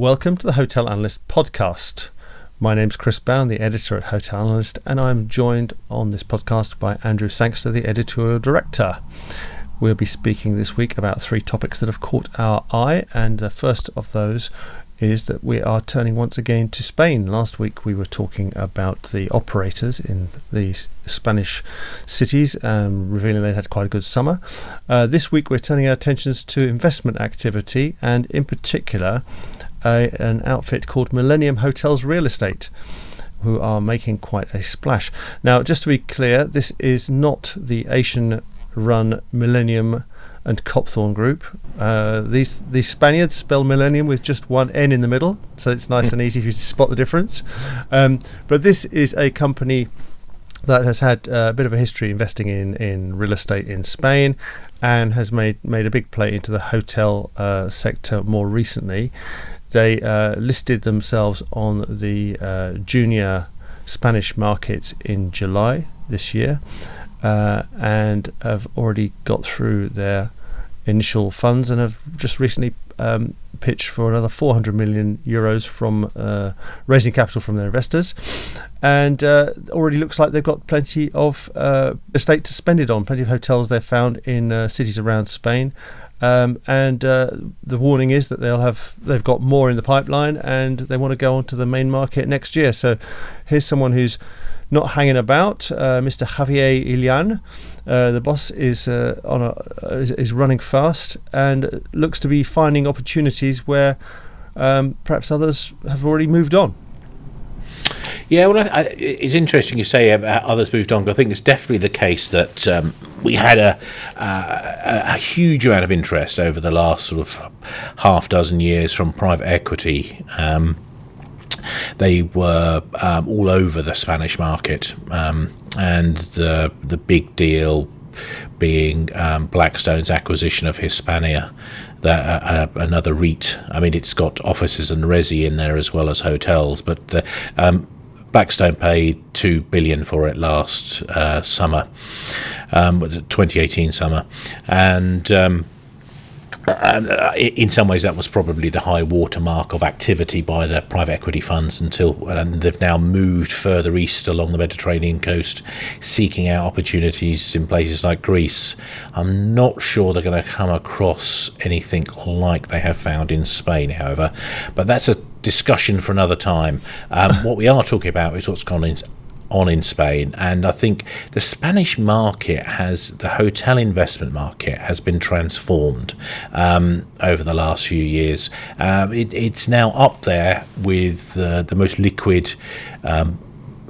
Welcome to the Hotel Analyst podcast. My name's Chris Bown, the editor at Hotel Analyst, and I'm joined on this podcast by Andrew Sangster, the editorial director. We'll be speaking this week about three topics that have caught our eye, and the first of those is that we are turning once again to Spain. Last week we were talking about the operators in the Spanish cities, um, revealing they had quite a good summer. Uh, this week we're turning our attentions to investment activity and, in particular, a, an outfit called Millenium Hotels Real Estate who are making quite a splash. Now, just to be clear, this is not the Asian run Millennium and Copthorne Group. Uh, these these Spaniards spell Millennium with just one N in the middle, so it's nice and easy for you to spot the difference. Um, but this is a company that has had uh, a bit of a history investing in, in real estate in Spain and has made made a big play into the hotel uh, sector more recently. They uh, listed themselves on the uh, junior Spanish market in July this year uh, and have already got through their initial funds and have just recently um, pitched for another 400 million euros from uh, raising capital from their investors, and uh, already looks like they've got plenty of uh, estate to spend it on. Plenty of hotels they've found in uh, cities around Spain. Um, and uh, the warning is that they'll have they've got more in the pipeline and they want to go onto the main market next year. So here's someone who's not hanging about. Uh, Mr. Javier Illán, uh, the boss, is uh, on a is, is, running fast and looks to be finding opportunities where um, perhaps others have already moved on. Yeah, well, I, it's interesting you say about others moved on. I think it's definitely the case that um, we had a, uh, a huge amount of interest over the last sort of half dozen years from private equity. Um, they were um, all over the Spanish market, um, and the the big deal being um, Blackstone's acquisition of Hispania, that uh, uh, another REIT. I mean, it's got offices and resi in there as well as hotels, but the, um, Blackstone paid two billion for it last uh, summer, um, 2018 summer, and um, uh, in some ways, that was probably the high watermark of activity by the private equity funds until and they've now moved further east along the Mediterranean coast, seeking out opportunities in places like Greece. I'm not sure they're going to come across anything like they have found in Spain, however, but that's a discussion for another time. Um, what we are talking about is what's gone in, on in Spain. And I think the Spanish market has, the hotel investment market has been transformed um, over the last few years. Um, it, it's now up there with uh, the most liquid.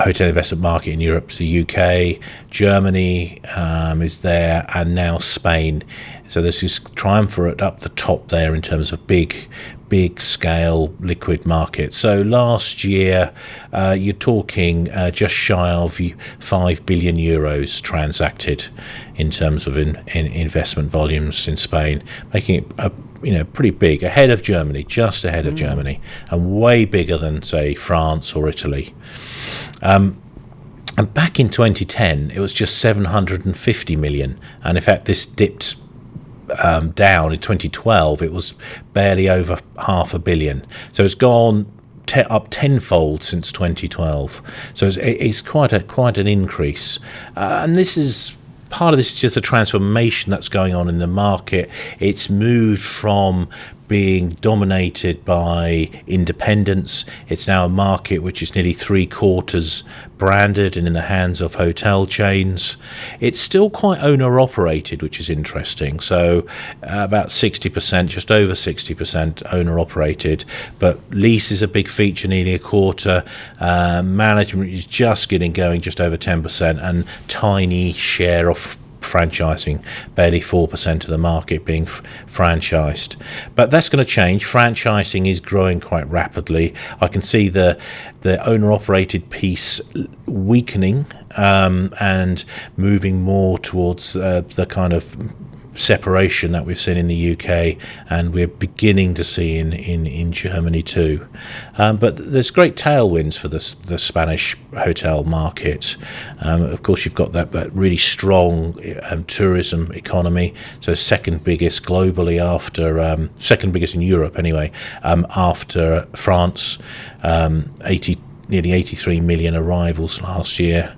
Hotel investment market in Europe, the UK, Germany um, is there, and now Spain. So there's this triumvirate up the top there in terms of big, big scale liquid market. So last year, uh, you're talking uh, just shy of 5 billion euros transacted in terms of in, in investment volumes in Spain, making it a, you know pretty big, ahead of Germany, just ahead mm. of Germany, and way bigger than say France or Italy. Um, and back in 2010, it was just 750 million, and in fact, this dipped um, down in 2012, it was barely over half a billion. So it's gone te- up tenfold since 2012. So it's, it's, quite a quite an increase, uh, and this is. Part of this is just a transformation that's going on in the market. It's moved from being dominated by independents. It's now a market which is nearly three quarters branded and in the hands of hotel chains. It's still quite owner operated, which is interesting. So, uh, about 60%, just over 60% owner operated, but lease is a big feature, nearly a quarter. Uh, management is just getting going, just over 10%, and tiny share of franchising, barely 4% of the market being f- franchised. But that's going to change. Franchising is growing quite rapidly. I can see the, the owner operated piece weakening um, and moving more towards uh, the kind of separation that we've seen in the UK and we're beginning to see in, in, in Germany too. Um, but there's great tailwinds for the, the Spanish hotel market. Um, of course, you've got that, that really strong um, tourism economy, so second biggest globally after, um, second biggest in Europe anyway, um, after France, um, 80, nearly 83 million arrivals last year.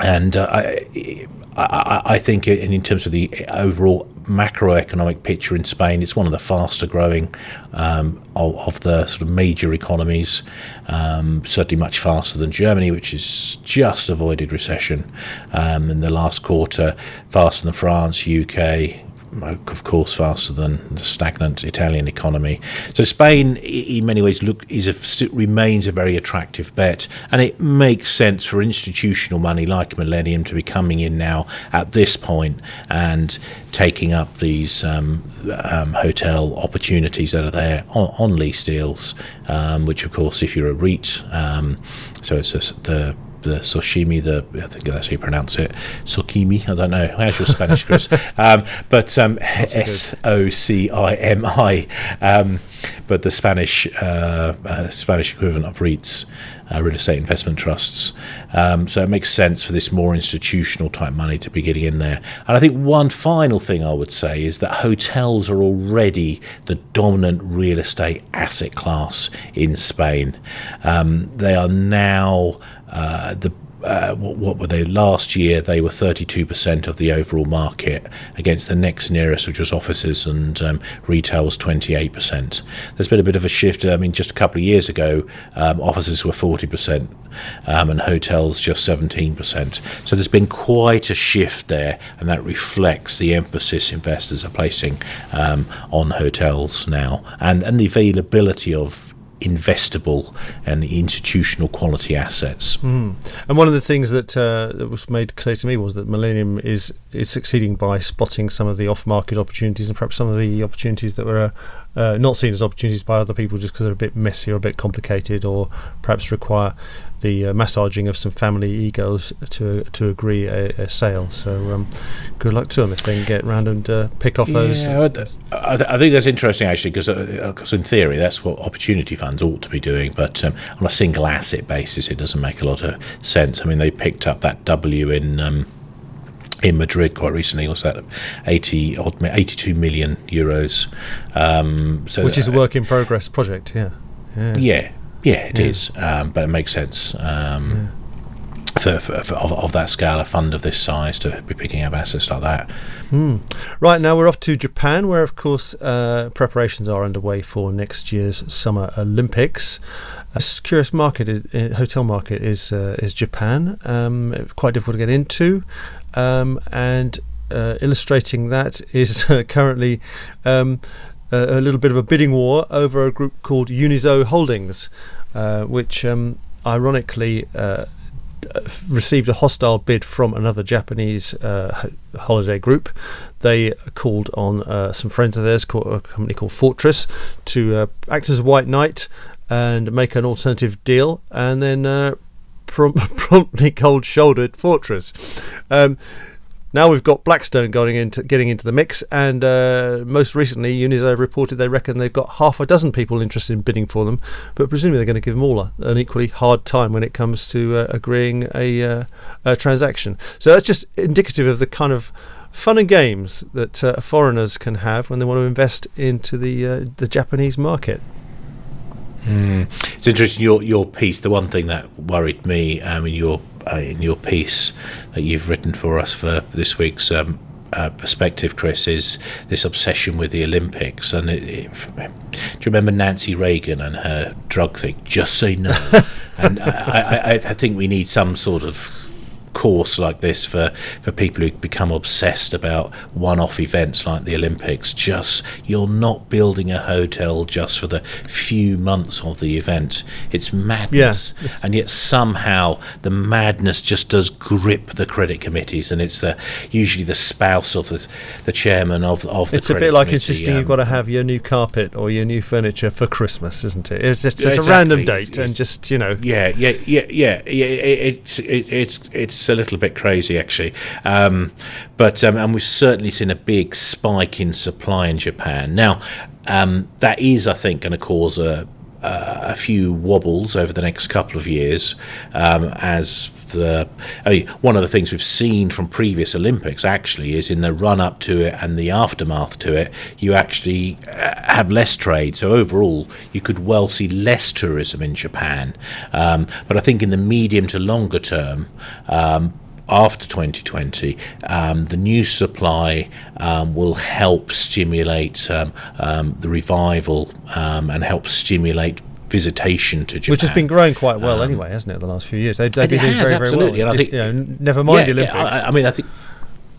and uh, I, I, I, think, in, in terms of the overall macroeconomic picture in Spain, it's one of the faster growing um, of, of, the sort of major economies. Um, certainly much faster than Germany, which has just avoided recession um, in the last quarter, faster than France, UK, of course, faster than the stagnant Italian economy. So Spain, in many ways, look is a, remains a very attractive bet, and it makes sense for institutional money like Millenium to be coming in now at this point and taking up these um, um, hotel opportunities that are there on, on lease deals, um, which, of course, if you're a REIT, um, so it's a, the the Soshimi, the I think that's how you pronounce it, Sokimi. I don't know. How's your Spanish, Chris? um, but um, S O C I M I. Um, but the Spanish uh, uh, Spanish equivalent of REITs, uh, real estate investment trusts. Um, so it makes sense for this more institutional type money to be getting in there. And I think one final thing I would say is that hotels are already the dominant real estate asset class in Spain. Um, they are now uh, the uh, what, were they last year? They were 32% of the overall market against the next nearest, which was offices and um, retail was 28%. There's been a bit of a shift. I mean, just a couple of years ago, um, offices were 40% um, and hotels just 17%. So there's been quite a shift there, and that reflects the emphasis investors are placing um, on hotels now and, and the availability of investable and institutional quality assets. Mm. And one of the things that, uh, that was made clear to me was that Millenium is is succeeding by spotting some of the off-market opportunities and perhaps some of the opportunities that were uh, uh, not seen as opportunities by other people just because they're a bit messy or a bit complicated or perhaps require the uh, massaging of some family egos to to agree a, a sale. So um, good luck to them if they can get round and uh, pick off those. Yeah, I, th- I, think that's interesting actually because uh, in theory that's what opportunity funds ought to be doing, but um, on a single asset basis it doesn't make a lot of sense. I mean they picked up that W in. Um, in Madrid quite recently was that 80 odd 82 million euros um, so which is a work in progress project yeah yeah, yeah yeah, it yeah. is, um, but it makes sense. Um, yeah. For, for, for of, of, that scale, a fund of this size to be picking up assets like that. Mm. Right now, we're off to Japan, where, of course, uh, preparations are underway for next year's Summer Olympics. A curious market, is, uh, hotel market, is uh, is Japan. Um, quite difficult to get into, um, and uh, illustrating that is currently. Um, a, little bit of a bidding war over a group called Unizo Holdings, uh, which um, ironically uh, received a hostile bid from another Japanese uh, holiday group. They called on uh, some friends of theirs, called, a company called Fortress, to uh, act as a white knight and make an alternative deal, and then uh, promptly cold-shouldered Fortress. Um, now we've got Blackstone going into getting into the mix, and uh, most recently, Unizo reported they reckon they've got half a dozen people interested in bidding for them, but presumably they're going to give them all a, an equally hard time when it comes to uh, agreeing a, uh, a, transaction. So that's just indicative of the kind of fun and games that uh, foreigners can have when they want to invest into the uh, the Japanese market. Mm. It's interesting your your piece. The one thing that worried me, um, in your uh, in your piece that you've written for us for this week's um, uh, perspective, Chris, is this obsession with the Olympics. And it, it, do you remember Nancy Reagan and her drug thing? Just say no. and I, I, I think we need some sort of course like this for, for people who become obsessed about one off events like the Olympics. Just, you're not building a hotel just for the few months of the event. It's madness. Yeah. And yet somehow the madness just does grip the credit committees, and it's the usually the spouse of the, the chairman of, of the It's a bit like insisting um, you've got to have your new carpet or your new furniture for Christmas, isn't it? It's just it's exactly. a random date, it's, and just, you know. Yeah, yeah, yeah, yeah. yeah it, it's, it, it's, it's, a little bit crazy actually. Um, but um, and we've certainly seen a big spike in supply in Japan. Now um, that is, I think, going to cause a a few wobbles over the next couple of years um, as the I mean, one of the things we've seen from previous Olympics actually is in the run up to it and the aftermath to it, you actually uh, have less trade. So overall, you could well see less tourism in Japan. Um, but I think in the medium to longer term, um, after 2020, um, the new supply um, will help stimulate um, um the revival um, and help stimulate visitation to Japan, which has been growing quite well anyway, hasn't it? The last few years, they've, they've been doing has, very, absolutely. very well. And I think, you know, never mind yeah, the Olympics. Yeah, I, I mean, I think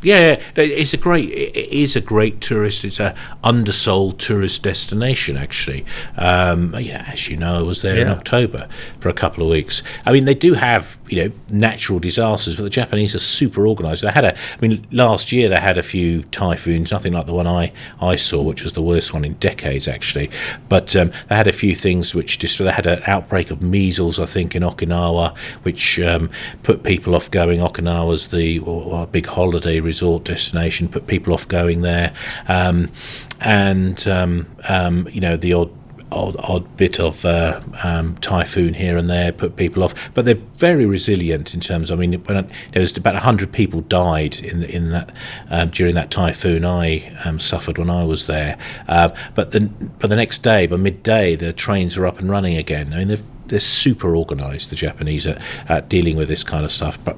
yeah, it's a great. It is a great tourist. It's a undersold tourist destination, actually. Um, yeah, as you know, I was there yeah. in October for a couple of weeks. I mean, they do have you know natural disasters, but the Japanese are super organised. They had a. I mean, last year they had a few typhoons, nothing like the one I I saw, which was the worst one in decades, actually. But um, they had a few things which just they had an outbreak of measles, I think, in Okinawa, which um, put people off going. Okinawa's the or, or a big holiday resort destination, put people off going there, um, and um, um, you know the odd odd, odd bit of uh, um, typhoon here and there put people off, but they're very resilient in terms. Of, I mean, I, there was about hundred people died in in that um, during that typhoon I um, suffered when I was there. Uh, but the but the next day, by midday, the trains are up and running again. I mean, they're they're super organised. The Japanese at, at dealing with this kind of stuff, but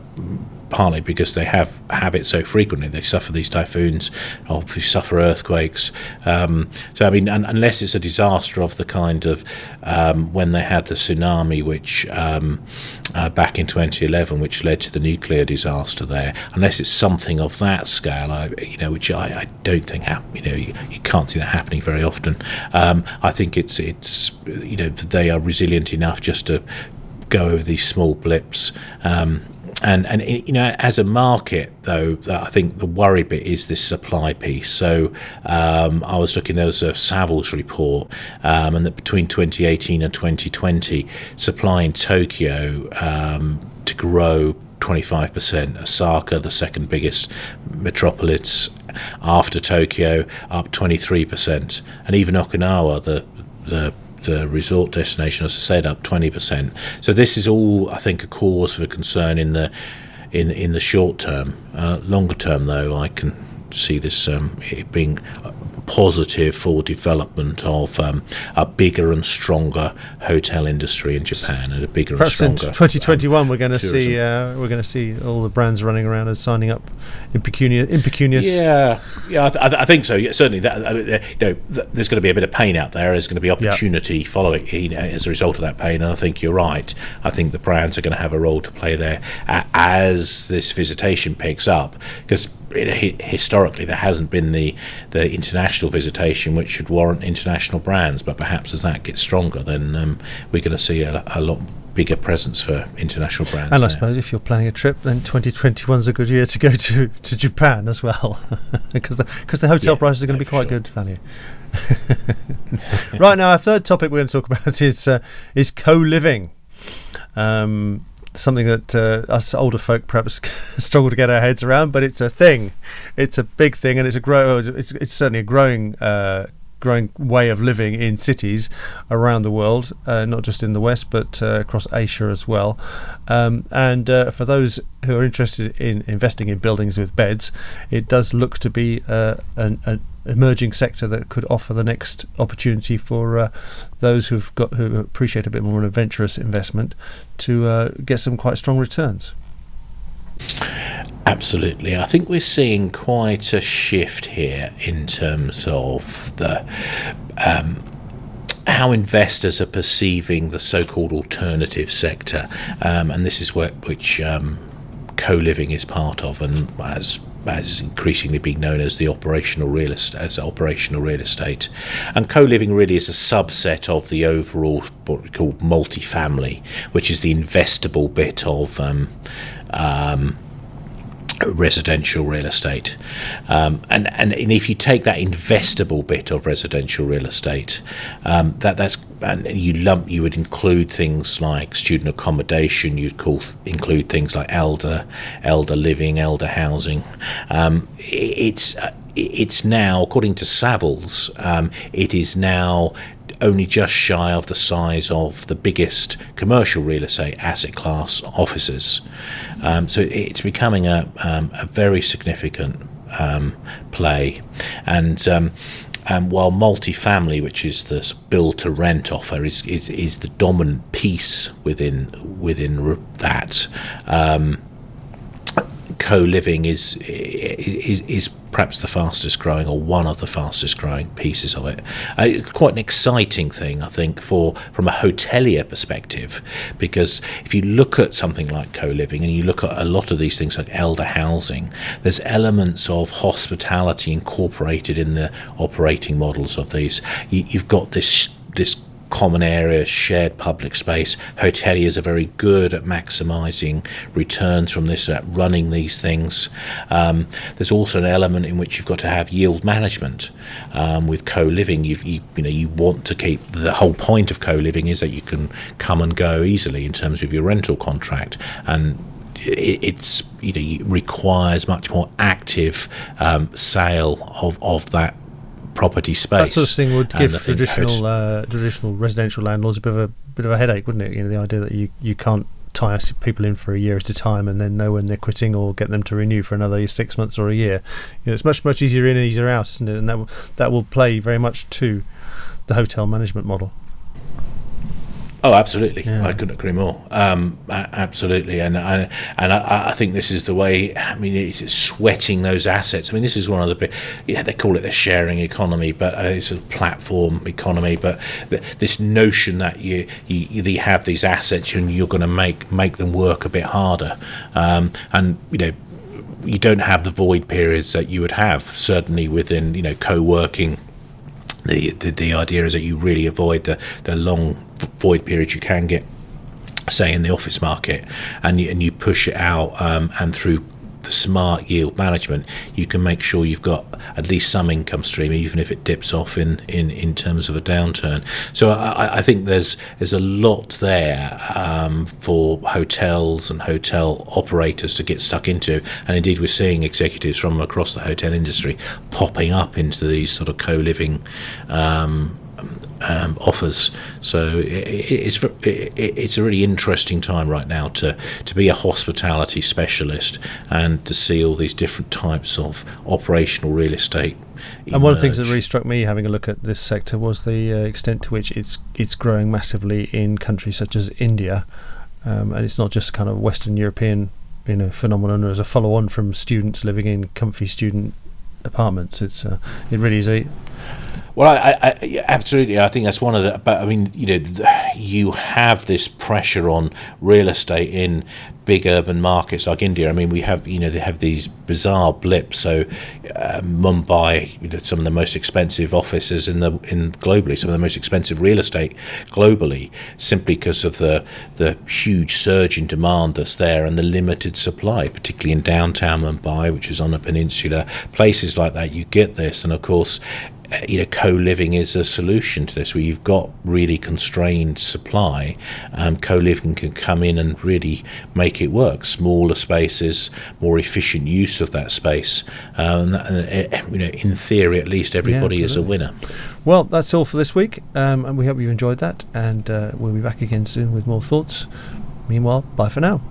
partly because they have have it so frequently. They suffer these typhoons, or they suffer earthquakes. Um, so I mean, un- unless it's a disaster of the kind of um, when they had the tsunami, which um, uh, back in 2011, which led to the nuclear disaster there, unless it's something of that scale, I, you know, which I, I don't think you know you, you, can't see that happening very often. Um, I think it's it's you know they are resilient enough just to go over these small blips. Um, and and you know as a market though I think the worry bit is this supply piece. So um, I was looking there was a Savills report um, and that between 2018 and 2020 supply in Tokyo um, to grow 25% Osaka the second biggest metropolis after Tokyo up 23% and even Okinawa the the uh, resort destination, as I said, up 20%. So this is all, I think, a cause for concern in the in in the short term. Uh, longer term, though, I can see this um, being positive for development of um, a bigger and stronger hotel industry in Japan and a bigger Perhaps and stronger. in 2021, um, we're going to see uh, we're going to see all the brands running around and signing up impecunious. impecunious. Yeah, yeah, I, th- I, think so. Yeah, certainly, that, uh, you know, th- there's going to be a bit of pain out there. There's going to be opportunity following you know, as a result of that pain, and I think you're right. I think the brands are going to have a role to play there uh, as this visitation picks up because historically there hasn't been the the international visitation which should warrant international brands. But perhaps as that gets stronger, then um, we're going to see a, a lot bigger presence for international brands. And I suppose if you're planning a trip, then 2021 is a good year to go to, to Japan as well, because the because the hotel yeah, prices are going to be quite sure. good value. right now, our third topic we're going to talk about is uh, is co-living. Um, something that uh, us older folk perhaps struggle to get our heads around, but it's a thing. It's a big thing, and it's a grow. It's, it's certainly a growing. Uh, growing way of living in cities around the world, uh, not just in the West, but uh, across Asia as well. Um, and uh, for those who are interested in investing in buildings with beds, it does look to be uh, an, an emerging sector that could offer the next opportunity for uh, those who've got who appreciate a bit more an adventurous investment to uh, get some quite strong returns. Absolutely. I think we're seeing quite a shift here in terms of the um, how investors are perceiving the so-called alternative sector, um, and this is what which um, co-living is part of, and as as increasingly being known as the operational real estate, as operational real estate, and co-living really is a subset of the overall what we call multifamily, which is the investable bit of um, um, residential real estate. Um, and, and, and if you take that investable bit of residential real estate, um, that that's and you lump you would include things like student accommodation you'd call include things like elder elder living elder housing um, it's uh, it's now according to Savills um, it is now only just shy of the size of the biggest commercial real estate asset class offices um, so it's becoming a, um, a very significant um, play and um, while multifamily, which is the build to rent offer, is, is, is the dominant piece within within that. Um, co-living is, is is perhaps the fastest growing or one of the fastest growing pieces of it. Uh, it's quite an exciting thing, I think, for from a hotelier perspective, because if you look at something like co-living and you look at a lot of these things like elder housing, there's elements of hospitality incorporated in the operating models of these. You, you've got this this common areas, shared public space. Hoteliers are very good at maximising returns from this, at running these things. Um, there's also an element in which you've got to have yield management. Um, with co-living, you you know you want to keep the whole point of co-living is that you can come and go easily in terms of your rental contract and it's you know requires much more active um, sale of, of that property space. That sort of thing would give traditional uh, traditional residential landlords a bit of a bit of a headache, wouldn't it? You know, the idea that you, you can't tie people in for a year at a time and then know when they're quitting or get them to renew for another six months or a year. You know, it's much much easier in and easier out, isn't it? And that that will play very much to the hotel management model. Oh, absolutely. Yeah. I couldn't agree more. Um, absolutely, and and, and I, I, think this is the way. I mean, it's sweating those assets. I mean, this is one of the big. Yeah, they call it the sharing economy, but uh, it's a platform economy. But the, this notion that you, you you have these assets and you're going to make make them work a bit harder, um, and you know you don't have the void periods that you would have certainly within you know co-working the, the, the idea is that you really avoid the, the long void periods you can get say in the office market and you, and you push it out um, and through the smart yield management, you can make sure you've got at least some income stream, even if it dips off in, in, in terms of a downturn. So I, I think there's there's a lot there um, for hotels and hotel operators to get stuck into, and indeed we're seeing executives from across the hotel industry popping up into these sort of co-living um, um, offers. So it, it's it, it's a really interesting time right now to to be a hospitality specialist and to see all these different types of operational real estate. Emerge. And one of the things that really struck me having a look at this sector was the uh, extent to which it's it's growing massively in countries such as India, um, and it's not just kind of Western European you know phenomenon as a follow on from students living in comfy student apartments. It's uh, it really is a well, I, I, absolutely. I think that's one of the. But I mean, you know, you have this pressure on real estate in big urban markets like India. I mean, we have you know they have these bizarre blips. So uh, Mumbai, you know, some of the most expensive offices in the in globally, some of the most expensive real estate globally, simply because of the the huge surge in demand that's there and the limited supply, particularly in downtown Mumbai, which is on a peninsula. Places like that, you get this, and of course, you know, co-living is a solution to this. Where you've got really constrained supply, um, co-living can come in and really make it work. Smaller spaces, more efficient use of that space, um, and, uh, you know, in theory, at least everybody yeah, is a winner. Well, that's all for this week, um, and we hope you enjoyed that. And uh, we'll be back again soon with more thoughts. Meanwhile, bye for now.